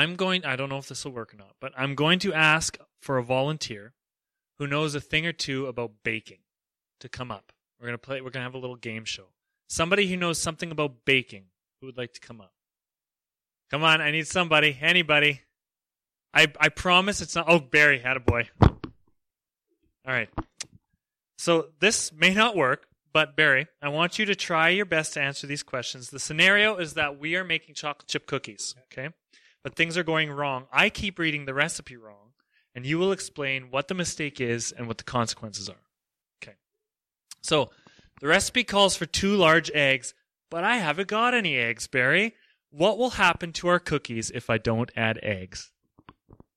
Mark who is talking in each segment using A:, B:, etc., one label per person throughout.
A: I'm going. I don't know if this will work or not, but I'm going to ask for a volunteer who knows a thing or two about baking to come up. We're gonna play. We're gonna have a little game show. Somebody who knows something about baking who would like to come up. Come on, I need somebody. Anybody. I I promise it's not. Oh, Barry had a boy. All right. So this may not work, but Barry, I want you to try your best to answer these questions. The scenario is that we are making chocolate chip cookies, okay? But things are going wrong. I keep reading the recipe wrong, and you will explain what the mistake is and what the consequences are. Okay. So, the recipe calls for two large eggs, but I haven't got any eggs, Barry. What will happen to our cookies if I don't add eggs?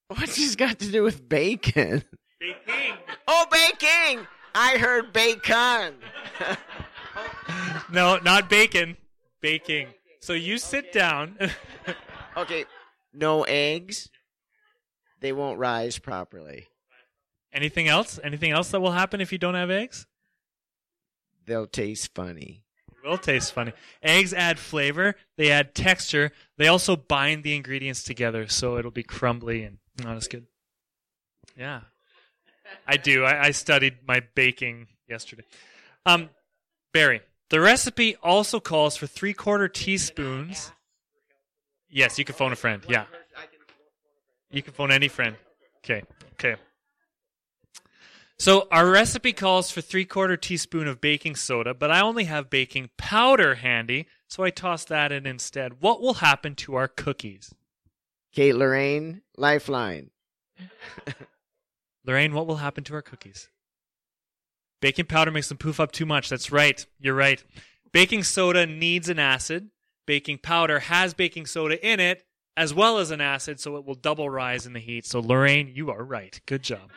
B: What's this got to do with bacon?
A: Baking.
B: Oh, baking! I heard bacon.
A: No, not bacon. Baking. So you sit down.
B: okay, no eggs. They won't rise properly.
A: Anything else? Anything else that will happen if you don't have eggs?
B: They'll taste funny.
A: It will taste funny. Eggs add flavor, they add texture, they also bind the ingredients together so it'll be crumbly and not as good. Yeah. I do. I, I studied my baking yesterday. Um, Barry, the recipe also calls for three quarter teaspoons. Yes, you can phone a friend. Yeah. You can phone any friend. Okay. Okay. So our recipe calls for three quarter teaspoon of baking soda, but I only have baking powder handy, so I toss that in instead. What will happen to our cookies?
B: Kate Lorraine, Lifeline.
A: Lorraine, what will happen to our cookies? Baking powder makes them poof up too much. That's right. You're right. Baking soda needs an acid. Baking powder has baking soda in it as well as an acid, so it will double rise in the heat. So, Lorraine, you are right. Good job.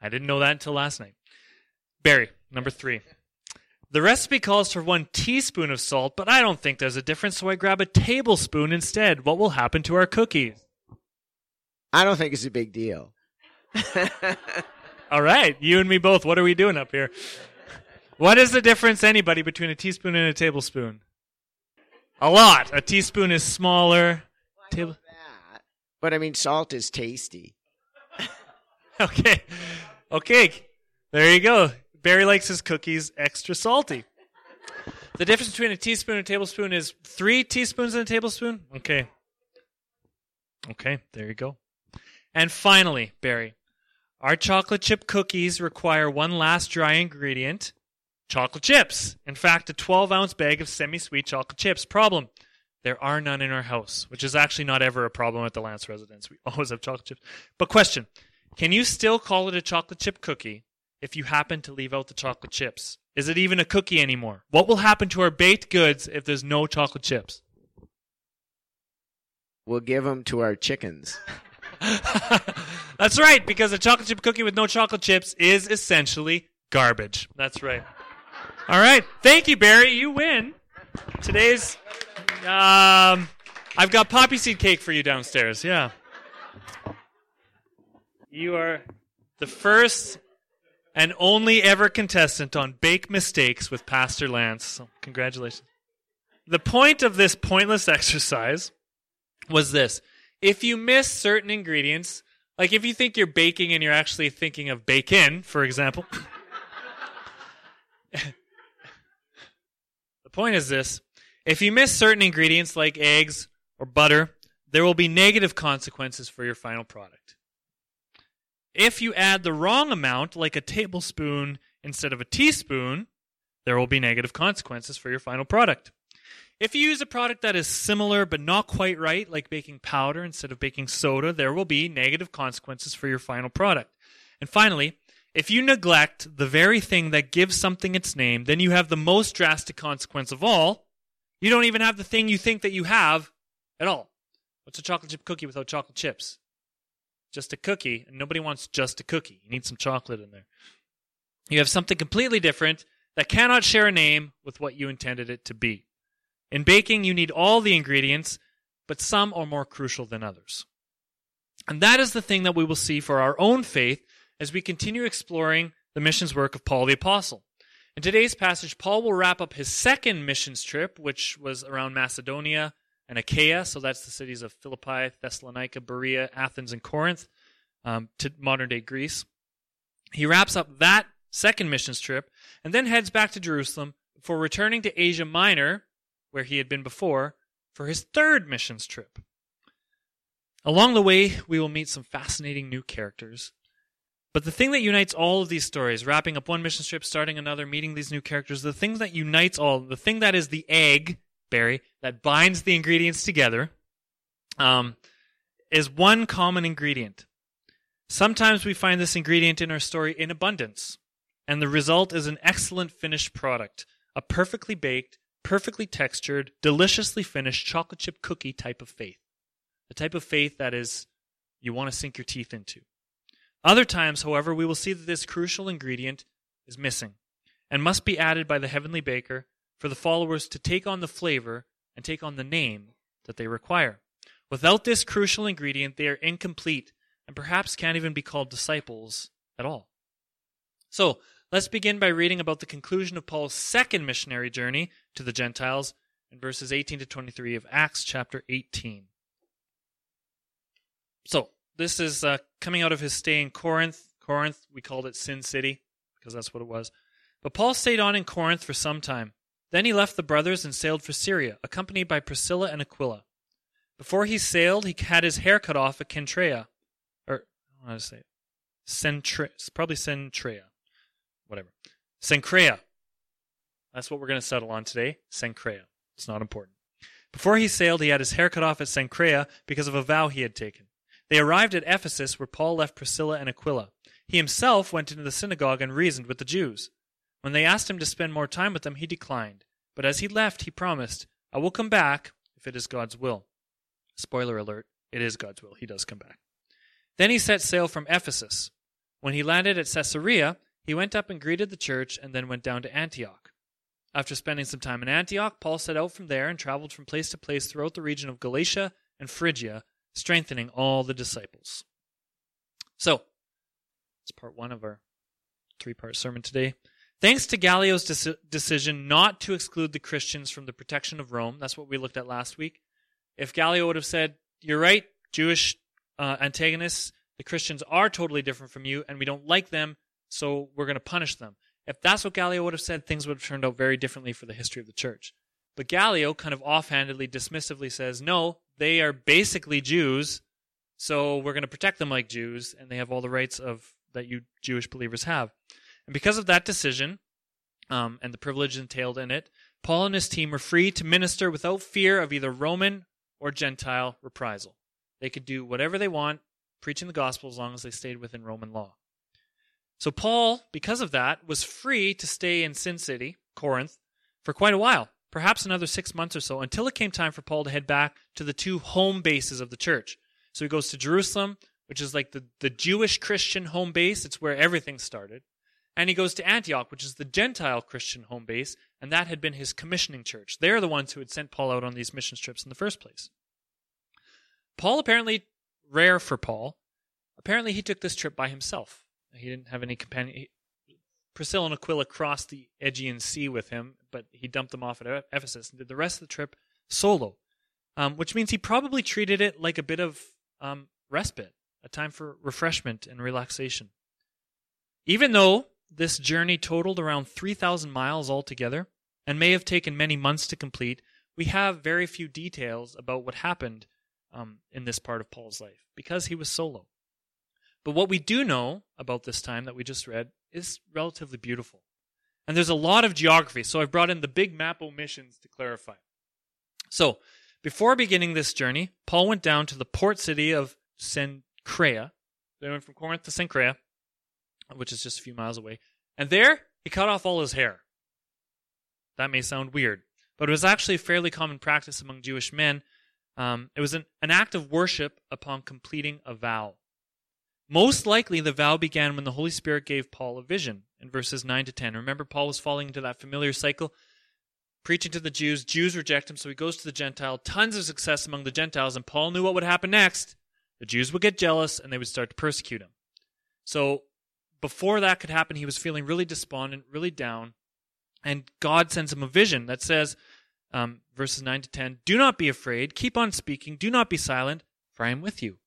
A: I didn't know that until last night. Barry, number three. The recipe calls for one teaspoon of salt, but I don't think there's a difference, so I grab a tablespoon instead. What will happen to our cookies?
B: I don't think it's a big deal.
A: All right, you and me both. What are we doing up here? What is the difference, anybody, between a teaspoon and a tablespoon? A lot. A teaspoon is smaller. Table-
B: That. But I mean, salt is tasty.
A: Okay. Okay. There you go. Barry likes his cookies extra salty. The difference between a teaspoon and a tablespoon is three teaspoons and a tablespoon? Okay. Okay, there you go. And finally, Barry, our chocolate chip cookies require one last dry ingredient chocolate chips. In fact, a 12 ounce bag of semi sweet chocolate chips. Problem there are none in our house, which is actually not ever a problem at the Lance residence. We always have chocolate chips. But question Can you still call it a chocolate chip cookie if you happen to leave out the chocolate chips? Is it even a cookie anymore? What will happen to our baked goods if there's no chocolate chips?
B: We'll give them to our chickens.
A: That's right, because a chocolate chip cookie with no chocolate chips is essentially garbage. That's right. All right. Thank you, Barry. You win. Today's. Um, I've got poppy seed cake for you downstairs. Yeah. You are the first and only ever contestant on Bake Mistakes with Pastor Lance. So, congratulations. The point of this pointless exercise was this if you miss certain ingredients, like if you think you're baking and you're actually thinking of bacon, for example. point is this if you miss certain ingredients like eggs or butter, there will be negative consequences for your final product. If you add the wrong amount, like a tablespoon instead of a teaspoon, there will be negative consequences for your final product. If you use a product that is similar but not quite right, like baking powder instead of baking soda, there will be negative consequences for your final product. And finally, if you neglect the very thing that gives something its name, then you have the most drastic consequence of all. You don't even have the thing you think that you have at all. What's a chocolate chip cookie without chocolate chips? Just a cookie, and nobody wants just a cookie. You need some chocolate in there. You have something completely different that cannot share a name with what you intended it to be. In baking, you need all the ingredients, but some are more crucial than others. And that is the thing that we will see for our own faith as we continue exploring the missions work of Paul the Apostle. In today's passage, Paul will wrap up his second missions trip, which was around Macedonia, and Achaia, so that's the cities of Philippi, Thessalonica, Berea, Athens, and Corinth, um, to modern day Greece. He wraps up that second missions trip and then heads back to Jerusalem before returning to Asia Minor, where he had been before, for his third missions trip. Along the way, we will meet some fascinating new characters. But the thing that unites all of these stories, wrapping up one mission trip, starting another, meeting these new characters, the thing that unites all, the thing that is the egg, Barry, that binds the ingredients together, um, is one common ingredient. Sometimes we find this ingredient in our story in abundance, and the result is an excellent finished product a perfectly baked, perfectly textured, deliciously finished chocolate chip cookie type of faith. The type of faith that is you want to sink your teeth into. Other times, however, we will see that this crucial ingredient is missing and must be added by the heavenly baker for the followers to take on the flavor and take on the name that they require. Without this crucial ingredient, they are incomplete and perhaps can't even be called disciples at all. So, let's begin by reading about the conclusion of Paul's second missionary journey to the Gentiles in verses 18 to 23 of Acts chapter 18. So, this is uh, coming out of his stay in Corinth. Corinth, we called it Sin City because that's what it was. But Paul stayed on in Corinth for some time. Then he left the brothers and sailed for Syria, accompanied by Priscilla and Aquila. Before he sailed, he had his hair cut off at Kentrea, or I don't to say it. Centre, probably Centrea, whatever. Cenchrea. That's what we're going to settle on today. Cenchrea. It's not important. Before he sailed, he had his hair cut off at Cenchrea because of a vow he had taken. They arrived at Ephesus, where Paul left Priscilla and Aquila. He himself went into the synagogue and reasoned with the Jews. When they asked him to spend more time with them, he declined. But as he left, he promised, I will come back if it is God's will. Spoiler alert, it is God's will. He does come back. Then he set sail from Ephesus. When he landed at Caesarea, he went up and greeted the church and then went down to Antioch. After spending some time in Antioch, Paul set out from there and traveled from place to place throughout the region of Galatia and Phrygia, strengthening all the disciples. So, it's part one of our three part sermon today. Thanks to Gallio's deci- decision not to exclude the Christians from the protection of Rome, that's what we looked at last week. If Gallio would have said, You're right, Jewish uh, antagonists, the Christians are totally different from you, and we don't like them, so we're going to punish them. If that's what Gallio would have said, things would have turned out very differently for the history of the church. But Gallio kind of offhandedly, dismissively says, no, they are basically Jews, so we're going to protect them like Jews, and they have all the rights of that you Jewish believers have. And because of that decision, um, and the privilege entailed in it, Paul and his team were free to minister without fear of either Roman or Gentile reprisal. They could do whatever they want, preaching the gospel as long as they stayed within Roman law. So Paul, because of that, was free to stay in Sin City, Corinth, for quite a while, perhaps another six months or so, until it came time for Paul to head back to the two home bases of the church. So he goes to Jerusalem, which is like the, the Jewish Christian home base. It's where everything started. And he goes to Antioch, which is the Gentile Christian home base, and that had been his commissioning church. They're the ones who had sent Paul out on these mission trips in the first place. Paul apparently, rare for Paul, apparently he took this trip by himself. He didn't have any companion. Priscilla and Aquila crossed the Aegean Sea with him, but he dumped them off at Ephesus and did the rest of the trip solo, um, which means he probably treated it like a bit of um, respite, a time for refreshment and relaxation. Even though this journey totaled around 3,000 miles altogether and may have taken many months to complete, we have very few details about what happened um, in this part of Paul's life because he was solo. But what we do know about this time that we just read is relatively beautiful. And there's a lot of geography, so I've brought in the big map omissions to clarify. So, before beginning this journey, Paul went down to the port city of Cenchrea. They went from Corinth to Cenchrea, which is just a few miles away. And there, he cut off all his hair. That may sound weird, but it was actually a fairly common practice among Jewish men. Um, it was an, an act of worship upon completing a vow. Most likely, the vow began when the Holy Spirit gave Paul a vision in verses 9 to 10. Remember, Paul was falling into that familiar cycle, preaching to the Jews. Jews reject him, so he goes to the Gentile. Tons of success among the Gentiles, and Paul knew what would happen next. The Jews would get jealous and they would start to persecute him. So, before that could happen, he was feeling really despondent, really down. And God sends him a vision that says, um, verses 9 to 10 Do not be afraid, keep on speaking, do not be silent, for I am with you.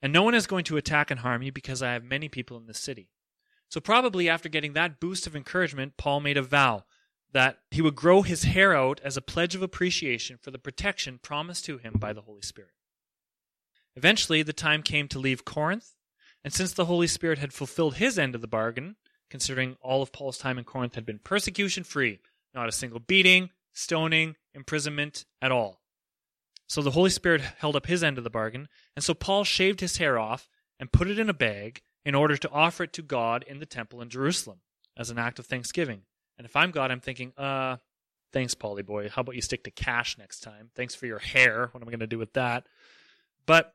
A: And no one is going to attack and harm you because I have many people in this city. So, probably after getting that boost of encouragement, Paul made a vow that he would grow his hair out as a pledge of appreciation for the protection promised to him by the Holy Spirit. Eventually, the time came to leave Corinth, and since the Holy Spirit had fulfilled his end of the bargain, considering all of Paul's time in Corinth had been persecution free, not a single beating, stoning, imprisonment at all. So the Holy Spirit held up his end of the bargain, and so Paul shaved his hair off and put it in a bag in order to offer it to God in the temple in Jerusalem as an act of thanksgiving. And if I'm God, I'm thinking, uh, thanks, Paulie boy. How about you stick to cash next time? Thanks for your hair. What am I going to do with that? But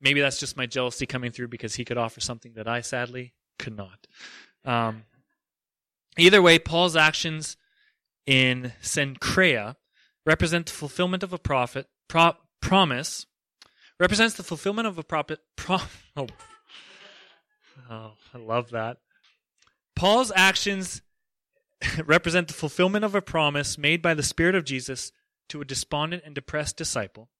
A: maybe that's just my jealousy coming through because he could offer something that I sadly could not. Um, either way, Paul's actions in Cenchrea represent the fulfillment of a prophet pro, promise represents the fulfillment of a prophet pro, oh, oh i love that. Paul's actions represent the fulfillment of a promise made by the spirit of jesus to a despondent and depressed disciple.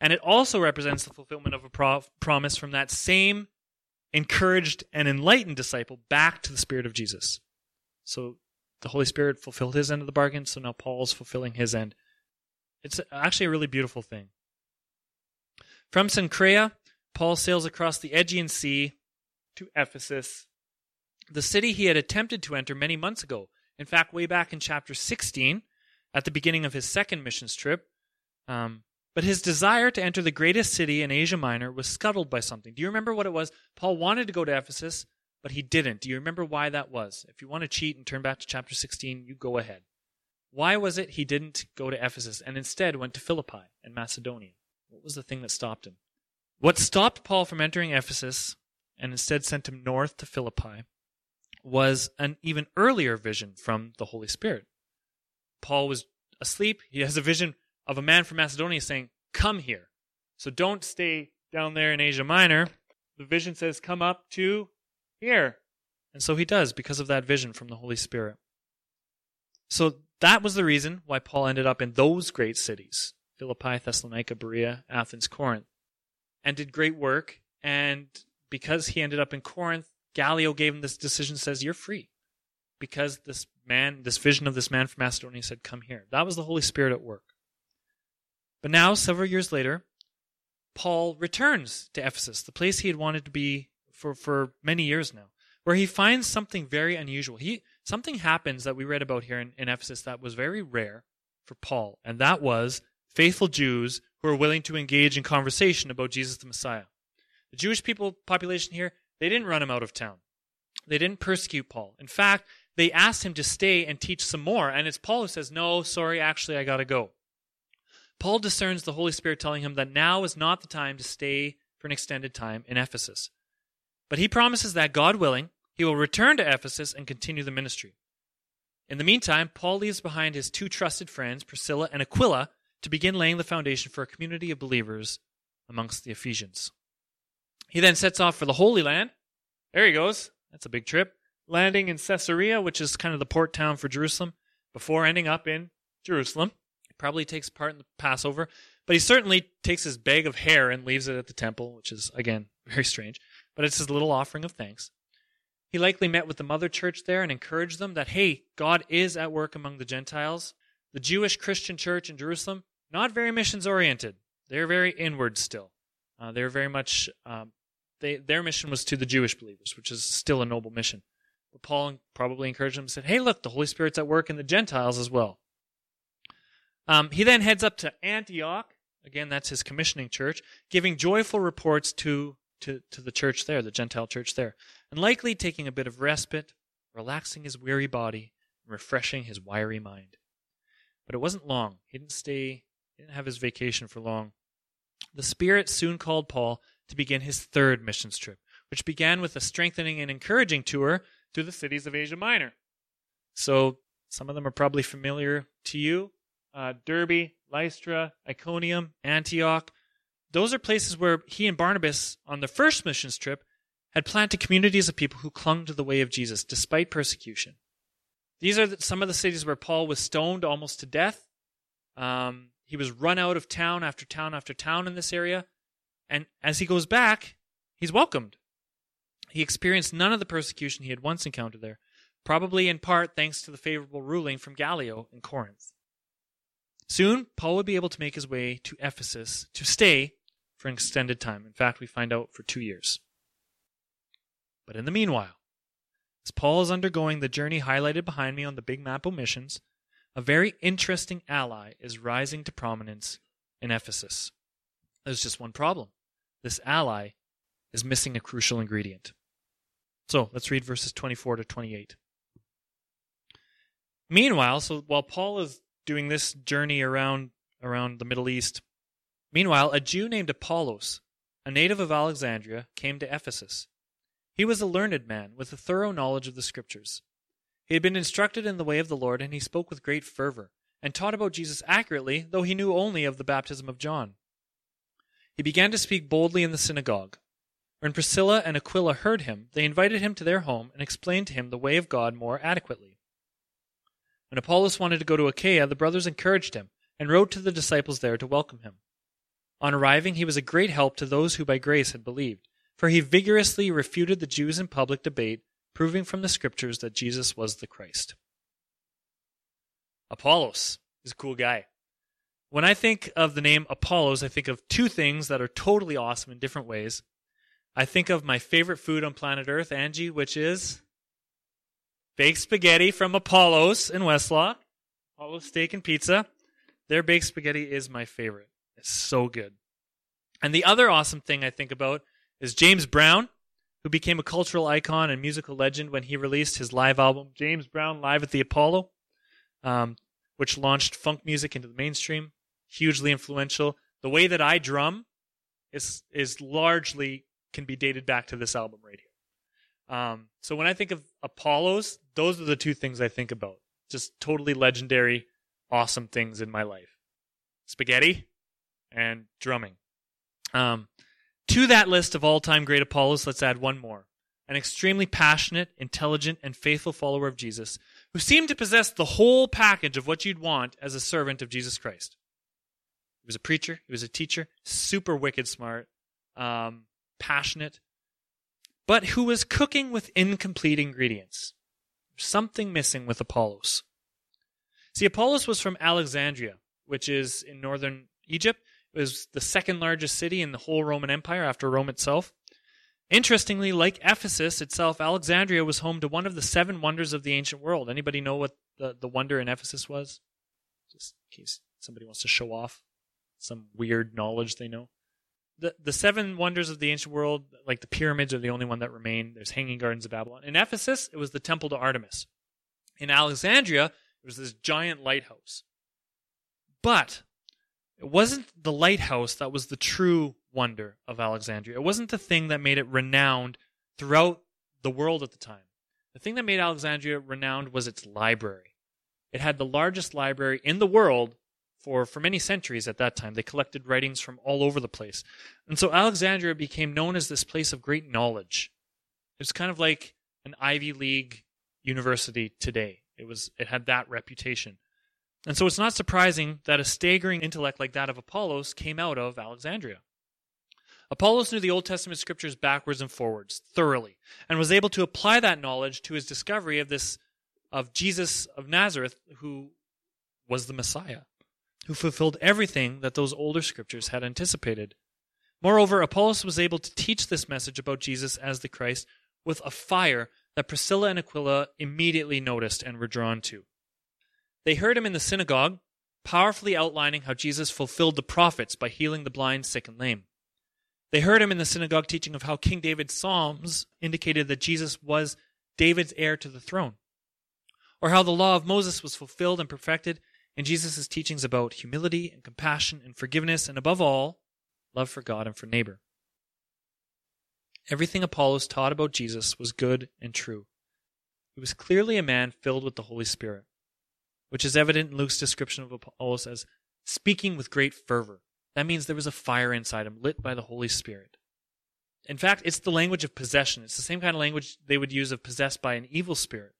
A: And it also represents the fulfillment of a pro- promise from that same encouraged and enlightened disciple back to the spirit of jesus. So the holy spirit fulfilled his end of the bargain so now paul's fulfilling his end it's actually a really beautiful thing. From Cenchrea, Paul sails across the Aegean Sea to Ephesus, the city he had attempted to enter many months ago. In fact, way back in chapter 16, at the beginning of his second missions trip. Um, but his desire to enter the greatest city in Asia Minor was scuttled by something. Do you remember what it was? Paul wanted to go to Ephesus, but he didn't. Do you remember why that was? If you want to cheat and turn back to chapter 16, you go ahead. Why was it he didn't go to Ephesus and instead went to Philippi and Macedonia? What was the thing that stopped him? What stopped Paul from entering Ephesus and instead sent him north to Philippi was an even earlier vision from the Holy Spirit. Paul was asleep. He has a vision of a man from Macedonia saying, Come here. So don't stay down there in Asia Minor. The vision says, Come up to here. And so he does because of that vision from the Holy Spirit. So that was the reason why Paul ended up in those great cities Philippi, Thessalonica, Berea, Athens, Corinth, and did great work. And because he ended up in Corinth, Gallio gave him this decision says, You're free. Because this man, this vision of this man from Macedonia said, Come here. That was the Holy Spirit at work. But now, several years later, Paul returns to Ephesus, the place he had wanted to be for, for many years now, where he finds something very unusual. He something happens that we read about here in, in Ephesus that was very rare for Paul, and that was faithful Jews who were willing to engage in conversation about Jesus the Messiah. The Jewish people population here, they didn't run him out of town. They didn't persecute Paul. In fact, they asked him to stay and teach some more, and it's Paul who says, No, sorry, actually, I got to go. Paul discerns the Holy Spirit telling him that now is not the time to stay for an extended time in Ephesus. But he promises that, God willing, he will return to Ephesus and continue the ministry. In the meantime, Paul leaves behind his two trusted friends, Priscilla and Aquila, to begin laying the foundation for a community of believers amongst the Ephesians. He then sets off for the Holy Land. There he goes. That's a big trip. Landing in Caesarea, which is kind of the port town for Jerusalem, before ending up in Jerusalem. He probably takes part in the Passover, but he certainly takes his bag of hair and leaves it at the temple, which is, again, very strange. But it's his little offering of thanks. He likely met with the mother church there and encouraged them that, hey, God is at work among the Gentiles. The Jewish Christian church in Jerusalem, not very missions oriented. They're very inward still. Uh, they're very much, um, they, their mission was to the Jewish believers, which is still a noble mission. But Paul probably encouraged them and said, hey, look, the Holy Spirit's at work in the Gentiles as well. Um, he then heads up to Antioch. Again, that's his commissioning church, giving joyful reports to, to, to the church there, the Gentile church there and likely taking a bit of respite, relaxing his weary body, and refreshing his wiry mind. But it wasn't long. He didn't stay, he didn't have his vacation for long. The Spirit soon called Paul to begin his third missions trip, which began with a strengthening and encouraging tour through the cities of Asia Minor. So some of them are probably familiar to you uh, Derbe, Lystra, Iconium, Antioch. Those are places where he and Barnabas, on the first missions trip, had planted communities of people who clung to the way of Jesus despite persecution. These are some of the cities where Paul was stoned almost to death Um, he was run out of town after town after town in this area. And as he goes back, he's welcomed. He experienced none of the persecution he had once encountered there, probably in part thanks to the favorable ruling from Gallio in Corinth. Soon, Paul would be able to make his way to Ephesus to stay for an extended time. In fact, we find out for two years. But in the meanwhile, as Paul is undergoing the journey highlighted behind me on the big map of missions, a very interesting ally is rising to prominence in Ephesus. There's just one problem this ally is missing a crucial ingredient. So let's read verses 24 to 28. Meanwhile, so while Paul is doing this journey around around the Middle East, meanwhile, a Jew named Apollos, a native of Alexandria, came to Ephesus. He was a learned man with a thorough knowledge of the Scriptures. He had been instructed in the way of the Lord, and he spoke with great fervor, and taught about Jesus accurately, though he knew only of the baptism of John. He began to speak boldly in the synagogue. When Priscilla and Aquila heard him, they invited him to their home and explained to him the way of God more adequately. When Apollos wanted to go to Achaia, the brothers encouraged him and wrote to the disciples there to welcome him. On arriving, he was a great help to those who by grace had believed, for he vigorously refuted the Jews in public debate, proving from the scriptures that Jesus was the Christ. Apollos is a cool guy. When I think of the name Apollos, I think of two things that are totally awesome in different ways. I think of my favorite food on planet Earth, Angie, which is baked spaghetti from Apollos in Westlock. Apollo Steak and Pizza. Their baked spaghetti is my favorite. It's so good. And the other awesome thing I think about is James Brown, who became a cultural icon and musical legend when he released his live album, James Brown Live at the Apollo, um, which launched funk music into the mainstream hugely influential. The way that I drum is is largely can be dated back to this album right here. Um, so when I think of Apollos, those are the two things I think about. Just totally legendary, awesome things in my life: spaghetti and drumming. Um, to that list of all-time great Apollos, let's add one more: an extremely passionate, intelligent, and faithful follower of Jesus, who seemed to possess the whole package of what you'd want as a servant of Jesus Christ. He was a preacher. He was a teacher. Super wicked smart, um, passionate, but who was cooking with incomplete ingredients. Something missing with Apollos. See, Apollos was from Alexandria, which is in northern Egypt. Was the second largest city in the whole Roman Empire after Rome itself. Interestingly, like Ephesus itself, Alexandria was home to one of the seven wonders of the ancient world. Anybody know what the, the wonder in Ephesus was? Just in case somebody wants to show off some weird knowledge they know. The the seven wonders of the ancient world, like the pyramids, are the only one that remain. There's Hanging Gardens of Babylon. In Ephesus, it was the temple to Artemis. In Alexandria, it was this giant lighthouse. But it wasn't the lighthouse that was the true wonder of Alexandria. It wasn't the thing that made it renowned throughout the world at the time. The thing that made Alexandria renowned was its library. It had the largest library in the world for, for many centuries at that time. They collected writings from all over the place. And so Alexandria became known as this place of great knowledge. It's kind of like an Ivy League university today. It was it had that reputation. And so it's not surprising that a staggering intellect like that of Apollos came out of Alexandria. Apollos knew the Old Testament scriptures backwards and forwards thoroughly and was able to apply that knowledge to his discovery of this of Jesus of Nazareth who was the Messiah who fulfilled everything that those older scriptures had anticipated. Moreover, Apollos was able to teach this message about Jesus as the Christ with a fire that Priscilla and Aquila immediately noticed and were drawn to. They heard him in the synagogue, powerfully outlining how Jesus fulfilled the prophets by healing the blind, sick, and lame. They heard him in the synagogue teaching of how King David's Psalms indicated that Jesus was David's heir to the throne, or how the law of Moses was fulfilled and perfected in Jesus' teachings about humility and compassion and forgiveness, and above all, love for God and for neighbor. Everything Apollos taught about Jesus was good and true. He was clearly a man filled with the Holy Spirit, which is evident in Luke's description of Apollos as speaking with great fervor. That means there was a fire inside him, lit by the Holy Spirit. In fact, it's the language of possession. It's the same kind of language they would use of possessed by an evil spirit.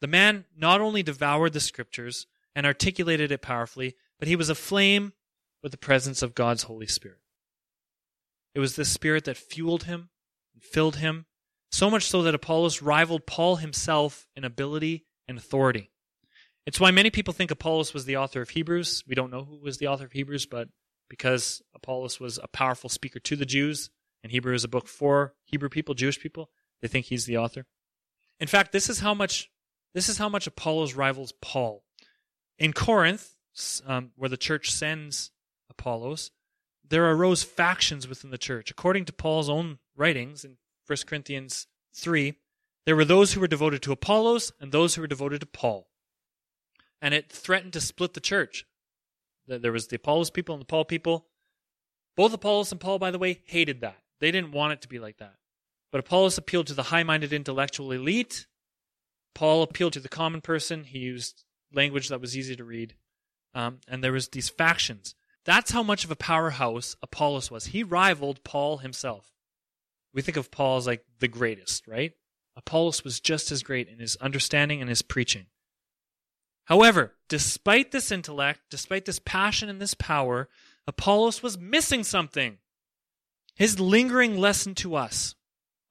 A: The man not only devoured the scriptures, and articulated it powerfully, but he was aflame with the presence of God's Holy Spirit. It was this Spirit that fueled him and filled him, so much so that Apollos rivaled Paul himself in ability and authority. It's why many people think Apollos was the author of Hebrews. We don't know who was the author of Hebrews, but because Apollos was a powerful speaker to the Jews, and Hebrew is a book for Hebrew people, Jewish people, they think he's the author. In fact, this is how much this is how much Apollos rivals Paul. In Corinth, um, where the church sends Apollos, there arose factions within the church. According to Paul's own writings in 1 Corinthians 3, there were those who were devoted to Apollos and those who were devoted to Paul. And it threatened to split the church. There was the Apollos people and the Paul people. Both Apollos and Paul, by the way, hated that. They didn't want it to be like that. But Apollos appealed to the high minded intellectual elite. Paul appealed to the common person. He used language that was easy to read. Um, and there was these factions. That's how much of a powerhouse Apollos was. He rivaled Paul himself. We think of Paul as like the greatest, right? Apollos was just as great in his understanding and his preaching. However, despite this intellect, despite this passion and this power, Apollos was missing something. His lingering lesson to us,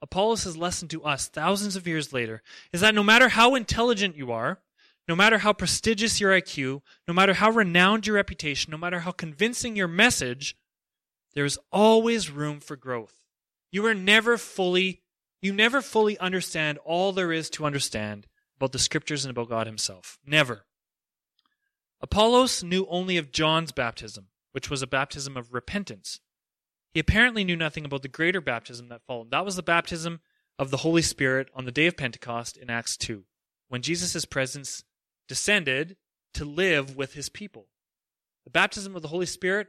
A: Apollos' lesson to us thousands of years later, is that no matter how intelligent you are, no matter how prestigious your IQ, no matter how renowned your reputation, no matter how convincing your message, there is always room for growth. You are never fully, you never fully understand all there is to understand about the scriptures and about God himself. Never. Apollos knew only of John's baptism, which was a baptism of repentance. He apparently knew nothing about the greater baptism that followed. That was the baptism of the Holy Spirit on the day of Pentecost in Acts 2, when Jesus' presence descended to live with his people. The baptism of the Holy Spirit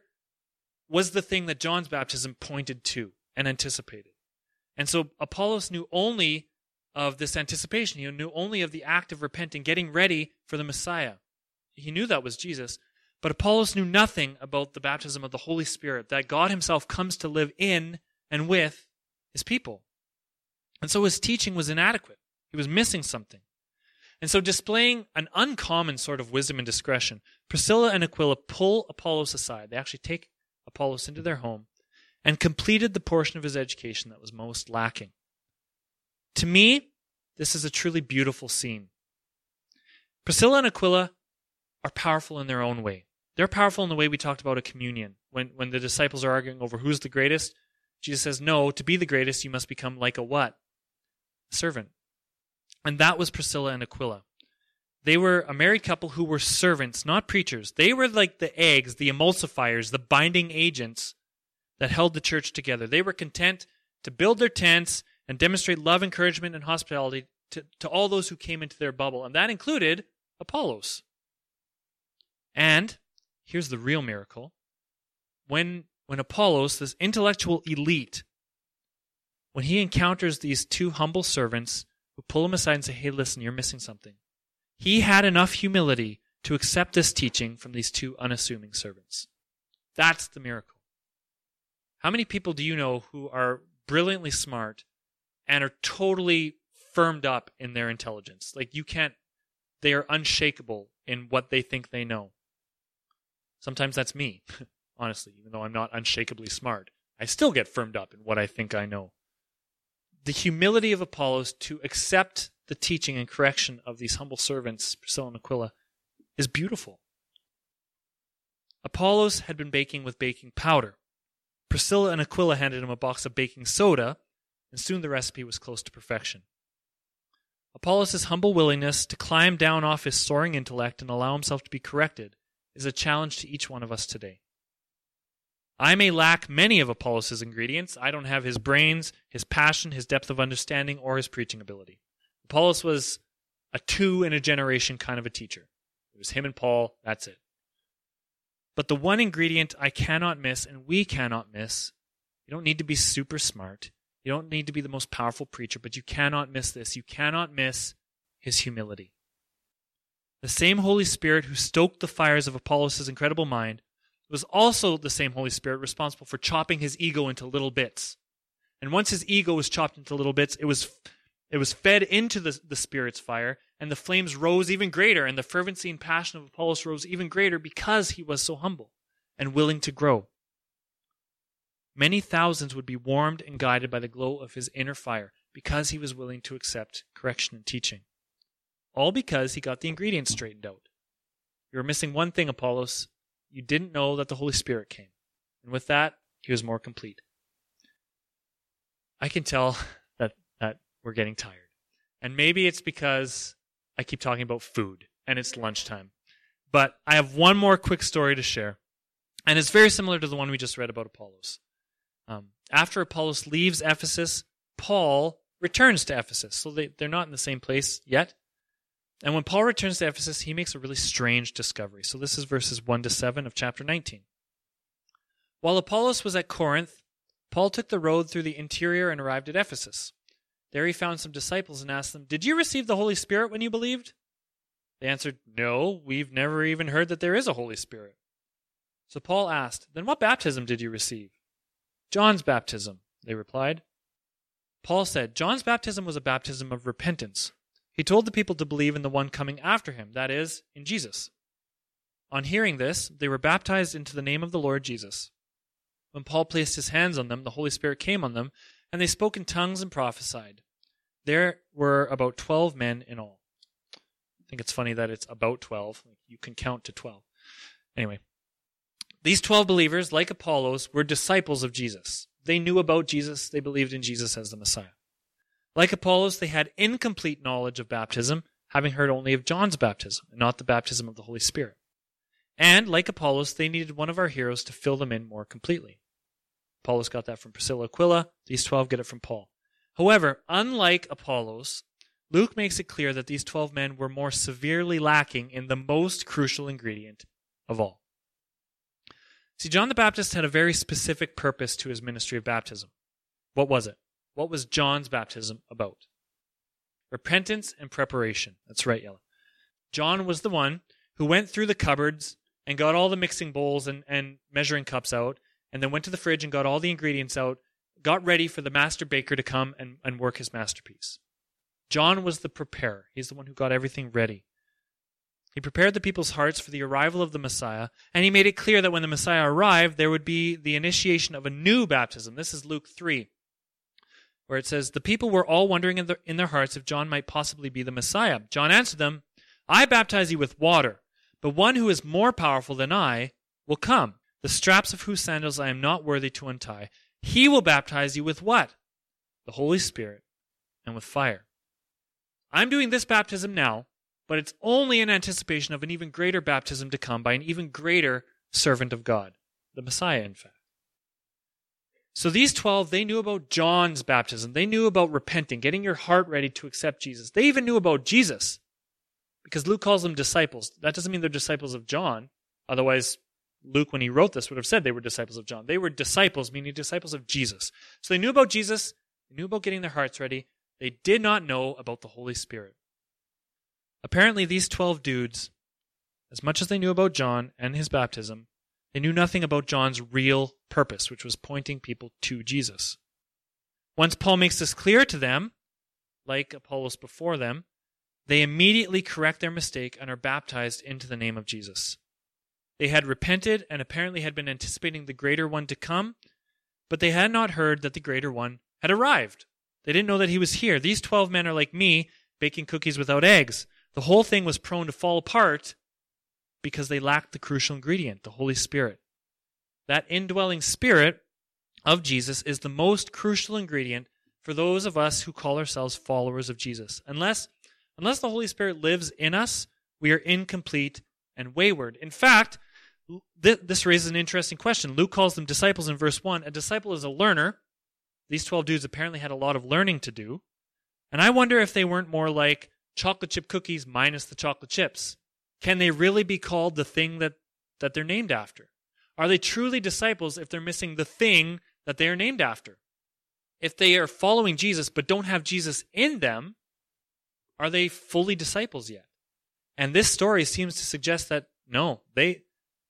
A: was the thing that John's baptism pointed to and anticipated. And so Apollos knew only of this anticipation. He knew only of the act of repenting, getting ready for the Messiah. He knew that was Jesus. But Apollos knew nothing about the baptism of the Holy Spirit, that God himself comes to live in and with his people. And so his teaching was inadequate. He was missing something. And so, displaying an uncommon sort of wisdom and discretion, Priscilla and Aquila pull Apollos aside. They actually take Apollos into their home and completed the portion of his education that was most lacking. To me, this is a truly beautiful scene. Priscilla and Aquila are powerful in their own way. They're powerful in the way we talked about a communion. When, when the disciples are arguing over who's the greatest, Jesus says, No, to be the greatest, you must become like a what? A servant. And that was Priscilla and Aquila. They were a married couple who were servants, not preachers. They were like the eggs, the emulsifiers, the binding agents that held the church together. They were content to build their tents and demonstrate love, encouragement, and hospitality to, to all those who came into their bubble. And that included Apollos. And here's the real miracle. When when Apollos, this intellectual elite, when he encounters these two humble servants who pull him aside and say, Hey, listen, you're missing something. He had enough humility to accept this teaching from these two unassuming servants. That's the miracle. How many people do you know who are brilliantly smart and are totally firmed up in their intelligence? Like you can't, they are unshakable in what they think they know. Sometimes that's me, honestly, even though I'm not unshakably smart. I still get firmed up in what I think I know. The humility of Apollos to accept the teaching and correction of these humble servants, Priscilla and Aquila, is beautiful. Apollos had been baking with baking powder. Priscilla and Aquila handed him a box of baking soda, and soon the recipe was close to perfection. Apollos' humble willingness to climb down off his soaring intellect and allow himself to be corrected is a challenge to each one of us today. I may lack many of Apollos' ingredients. I don't have his brains, his passion, his depth of understanding, or his preaching ability. Apollos was a two in a generation kind of a teacher. It was him and Paul, that's it. But the one ingredient I cannot miss, and we cannot miss, you don't need to be super smart. You don't need to be the most powerful preacher, but you cannot miss this. You cannot miss his humility. The same Holy Spirit who stoked the fires of Apollos' incredible mind was also the same Holy Spirit responsible for chopping his ego into little bits. And once his ego was chopped into little bits, it was It was fed into the, the Spirit's fire, and the flames rose even greater, and the fervency and passion of Apollos rose even greater because he was so humble and willing to grow. Many thousands would be warmed and guided by the glow of his inner fire because he was willing to accept correction and teaching. All because he got the ingredients straightened out. You were missing one thing, Apollos. You didn't know that the Holy Spirit came. And with that, he was more complete. I can tell that, that we're getting tired. And maybe it's because I keep talking about food and it's lunchtime. But I have one more quick story to share. And it's very similar to the one we just read about Apollos. Um, after Apollos leaves Ephesus, Paul returns to Ephesus. So they, they're not in the same place yet. And when Paul returns to Ephesus, he makes a really strange discovery. So this is verses 1 to 7 of chapter 19. While Apollos was at Corinth, Paul took the road through the interior and arrived at Ephesus. There he found some disciples and asked them, Did you receive the Holy Spirit when you believed? They answered, No, we've never even heard that there is a Holy Spirit. So Paul asked, Then what baptism did you receive? John's baptism, they replied. Paul said, John's baptism was a baptism of repentance. He told the people to believe in the one coming after him, that is, in Jesus. On hearing this, they were baptized into the name of the Lord Jesus. When Paul placed his hands on them, the Holy Spirit came on them, and they spoke in tongues and prophesied. There were about 12 men in all. I think it's funny that it's about 12. You can count to 12. Anyway, these 12 believers, like Apollos, were disciples of Jesus. They knew about Jesus, they believed in Jesus as the Messiah. Like Apollos, they had incomplete knowledge of baptism, having heard only of John's baptism, and not the baptism of the Holy Spirit. And, like Apollos, they needed one of our heroes to fill them in more completely. Apollos got that from Priscilla Aquila, these 12 get it from Paul. However, unlike Apollos, Luke makes it clear that these 12 men were more severely lacking in the most crucial ingredient of all. See, John the Baptist had a very specific purpose to his ministry of baptism. What was it? What was John's baptism about? Repentance and preparation. That's right, Yella. John was the one who went through the cupboards and got all the mixing bowls and, and measuring cups out, and then went to the fridge and got all the ingredients out, got ready for the master baker to come and, and work his masterpiece. John was the preparer. He's the one who got everything ready. He prepared the people's hearts for the arrival of the Messiah, and he made it clear that when the Messiah arrived, there would be the initiation of a new baptism. This is Luke 3, where it says, The people were all wondering in, in their hearts if John might possibly be the Messiah. John answered them, I baptize you with water, but one who is more powerful than I will come, the straps of whose sandals I am not worthy to untie. He will baptize you with what? The Holy Spirit and with fire. I'm doing this baptism now but it's only in anticipation of an even greater baptism to come by an even greater servant of God, the Messiah, in fact. So these 12, they knew about John's baptism. They knew about repenting, getting your heart ready to accept Jesus. They even knew about Jesus because Luke calls them disciples. That doesn't mean they're disciples of John. Otherwise, Luke, when he wrote this, would have said they were disciples of John. They were disciples, meaning disciples of Jesus. So they knew about Jesus. They knew about getting their hearts ready. They did not know about the Holy Spirit. Apparently, these 12 dudes, as much as they knew about John and his baptism, they knew nothing about John's real purpose, which was pointing people to Jesus. Once Paul makes this clear to them, like Apollos before them, they immediately correct their mistake and are baptized into the name of Jesus. They had repented and apparently had been anticipating the greater one to come, but they had not heard that the greater one had arrived. They didn't know that he was here. These 12 men are like me, baking cookies without eggs. The whole thing was prone to fall apart because they lacked the crucial ingredient, the Holy Spirit. That indwelling spirit of Jesus is the most crucial ingredient for those of us who call ourselves followers of Jesus. Unless unless the Holy Spirit lives in us, we are incomplete and wayward. In fact, th- this raises an interesting question. Luke calls them disciples in verse 1. A disciple is a learner. These 12 dudes apparently had a lot of learning to do. And I wonder if they weren't more like chocolate chip cookies minus the chocolate chips? Can they really be called the thing that, that they're named after? Are they truly disciples if they're missing the thing that they are named after? If they are following Jesus but don't have Jesus in them, are they fully disciples yet? And this story seems to suggest that no, they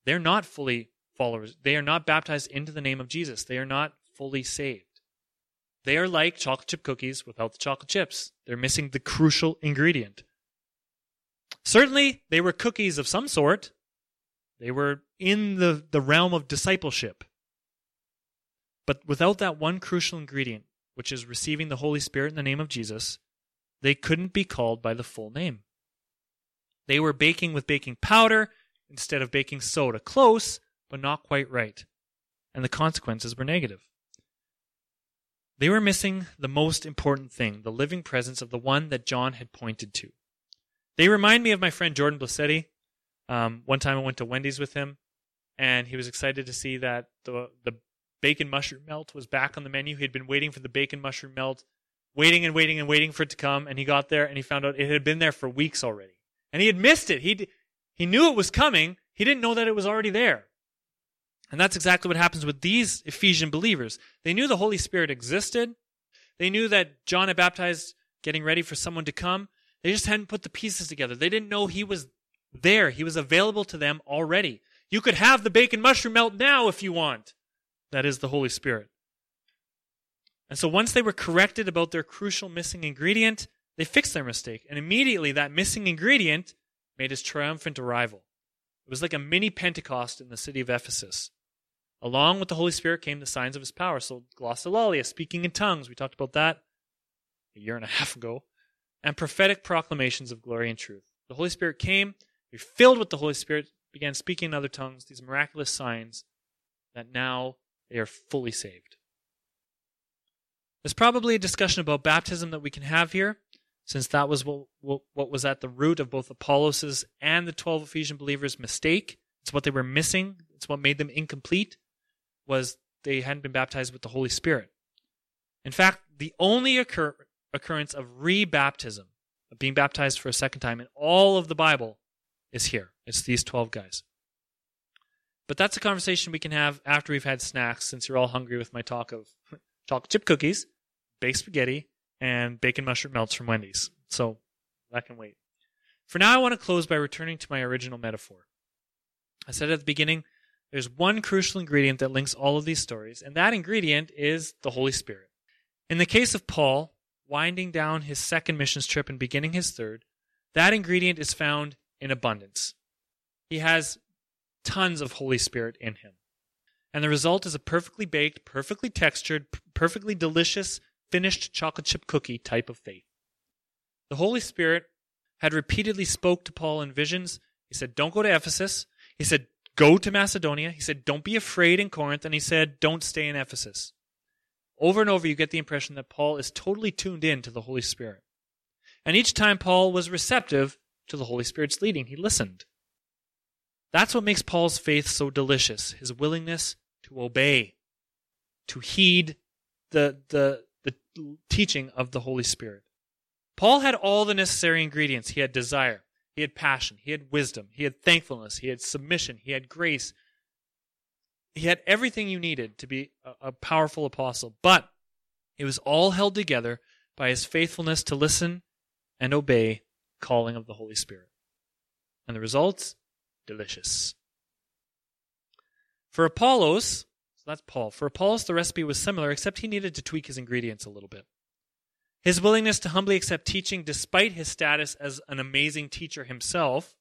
A: they're not fully followers. They are not baptized into the name of Jesus. They are not fully saved. They are like chocolate chip cookies without the chocolate chips. They're missing the crucial ingredient. Certainly, they were cookies of some sort. They were in the, the realm of discipleship. But without that one crucial ingredient, which is receiving the Holy Spirit in the name of Jesus, they couldn't be called by the full name. They were baking with baking powder instead of baking soda. Close, but not quite right. And the consequences were negative. They were missing the most important thing, the living presence of the one that John had pointed to. They remind me of my friend Jordan Blassetti. Um, one time I went to Wendy's with him, and he was excited to see that the the bacon mushroom melt was back on the menu. He had been waiting for the bacon mushroom melt, waiting and waiting and waiting for it to come, and he got there and he found out it had been there for weeks already, and he had missed it. He he knew it was coming. He didn't know that it was already there. And that's exactly what happens with these Ephesian believers. They knew the Holy Spirit existed. They knew that John had baptized, getting ready for someone to come. They just hadn't put the pieces together. They didn't know he was there. He was available to them already. You could have the bacon mushroom melt now if you want. That is the Holy Spirit. And so once they were corrected about their crucial missing ingredient, they fixed their mistake. And immediately that missing ingredient made his triumphant arrival. It was like a mini Pentecost in the city of Ephesus. Along with the Holy Spirit came the signs of his power. So glossolalia, speaking in tongues, we talked about that a year and a half ago and prophetic proclamations of glory and truth. The Holy Spirit came, we filled with the Holy Spirit, began speaking in other tongues, these miraculous signs that now they are fully saved. There's probably a discussion about baptism that we can have here, since that was what, what, what was at the root of both Apollos' and the 12 Ephesian believers' mistake. It's what they were missing. It's what made them incomplete, was they hadn't been baptized with the Holy Spirit. In fact, the only occur, occurrence of rebaptism, of being baptized for a second time in all of the Bible, is here. It's these 12 guys. But that's a conversation we can have after we've had snacks, since you're all hungry with my talk of chocolate chip cookies, baked spaghetti, and bacon mushroom melts from Wendy's. So that can wait. For now, I want to close by returning to my original metaphor. I said at the beginning, there's one crucial ingredient that links all of these stories, and that ingredient is the Holy Spirit. In the case of Paul, winding down his second missions trip and beginning his third, that ingredient is found in abundance. He has tons of Holy Spirit in him. And the result is a perfectly baked, perfectly textured, perfectly delicious, finished chocolate chip cookie type of faith. The Holy Spirit had repeatedly spoke to Paul in visions. He said, "Don't go to Ephesus." He said, "Go to Macedonia." He said, "Don't be afraid in Corinth." And he said, "Don't stay in Ephesus." Over and over, you get the impression that Paul is totally tuned in to the Holy Spirit. And each time Paul was receptive to the Holy Spirit's leading, he listened. That's what makes Paul's faith so delicious his willingness to obey, to heed the, the, the teaching of the Holy Spirit. Paul had all the necessary ingredients. He had desire, he had passion, he had wisdom, he had thankfulness, he had submission, he had grace, he had everything you needed to be a, a powerful apostle, but it was all held together by his faithfulness to listen and obey calling of the Holy Spirit. And the results? Delicious. For Apollos, so that's Paul. For Apollos, the recipe was similar, except he needed to tweak his ingredients a little bit. His willingness to humbly accept teaching despite his status as an amazing teacher himself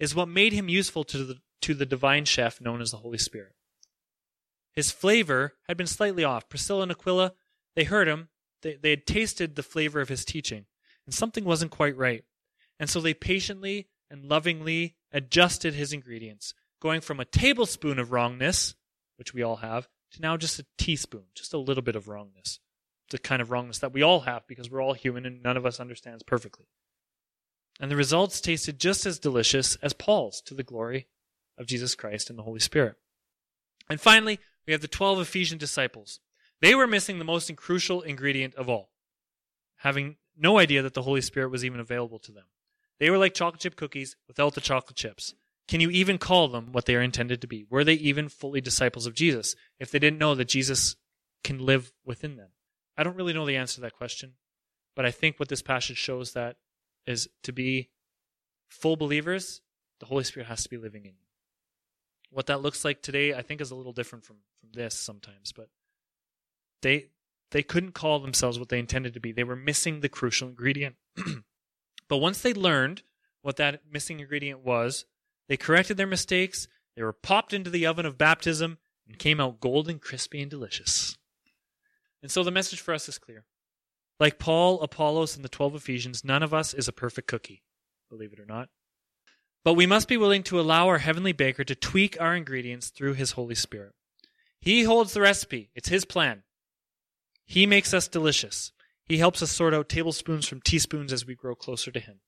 A: is what made him useful to the, to the divine chef known as the Holy Spirit. His flavor had been slightly off. Priscilla and Aquila, they heard him, they, they had tasted the flavor of his teaching, and something wasn't quite right. And so they patiently and lovingly adjusted his ingredients, going from a tablespoon of wrongness, which we all have, to now just a teaspoon, just a little bit of wrongness. The kind of wrongness that we all have because we're all human and none of us understands perfectly. And the results tasted just as delicious as Paul's to the glory of Jesus Christ and the Holy Spirit. And finally, we have the 12 Ephesian disciples. They were missing the most crucial ingredient of all, having no idea that the Holy Spirit was even available to them. They were like chocolate chip cookies without the chocolate chips. Can you even call them what they are intended to be? Were they even fully disciples of Jesus if they didn't know that Jesus can live within them? I don't really know the answer to that question, but I think what this passage shows that is to be full believers, the Holy Spirit has to be living in you. What that looks like today, I think, is a little different from, from this sometimes, but they they couldn't call themselves what they intended to be. They were missing the crucial ingredient. but once they learned what that missing ingredient was, they corrected their mistakes, they were popped into the oven of baptism, and came out golden, crispy, and delicious. And so the message for us is clear. Like Paul, Apollos, and the 12 Ephesians, none of us is a perfect cookie, believe it or not. But we must be willing to allow our heavenly baker to tweak our ingredients through his Holy Spirit. He holds the recipe, it's his plan. He makes us delicious. He helps us sort out tablespoons from teaspoons as we grow closer to him.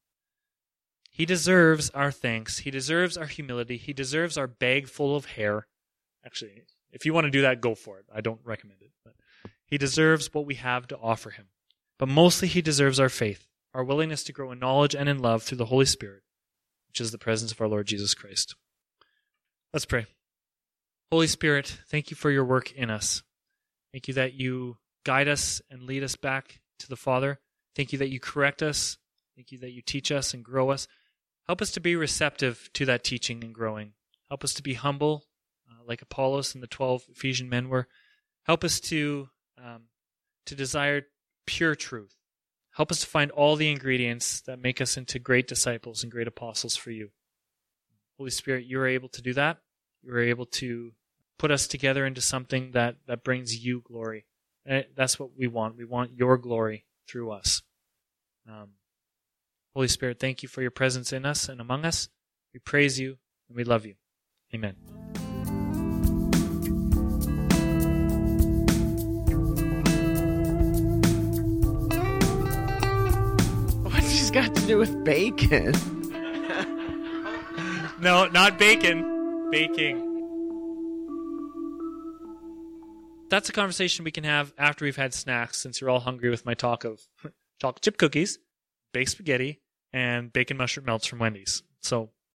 A: He deserves our thanks. He deserves our humility. He deserves our bag full of hair. Actually, if you want to do that, go for it. I don't recommend it. But he deserves what we have to offer him. But mostly, he deserves our faith, our willingness to grow in knowledge and in love through the Holy Spirit, which is the presence of our Lord Jesus Christ. Let's pray. Holy Spirit, thank you for your work in us. Thank you that you guide us and lead us back to the Father. Thank you that you correct us. Thank you that you teach us and grow us. Help us to be receptive to that teaching and growing. Help us to be humble, uh, like Apollos and the 12 Ephesian men were. Help us to, um, to desire pure truth. Help us to find all the ingredients that make us into great disciples and great apostles for you. Holy Spirit, you are able to do that. You are able to put us together into something that, that brings you glory. And that's what we want. We want your glory through us. Um, Holy Spirit, thank you for your presence in us and among us. We praise you and we love you. Amen.
B: Got to do with bacon?
A: No, not bacon. Baking. That's a conversation we can have after we've had snacks, since you're all hungry with my talk of chocolate chip cookies, baked spaghetti, and bacon mushroom melts from Wendy's. So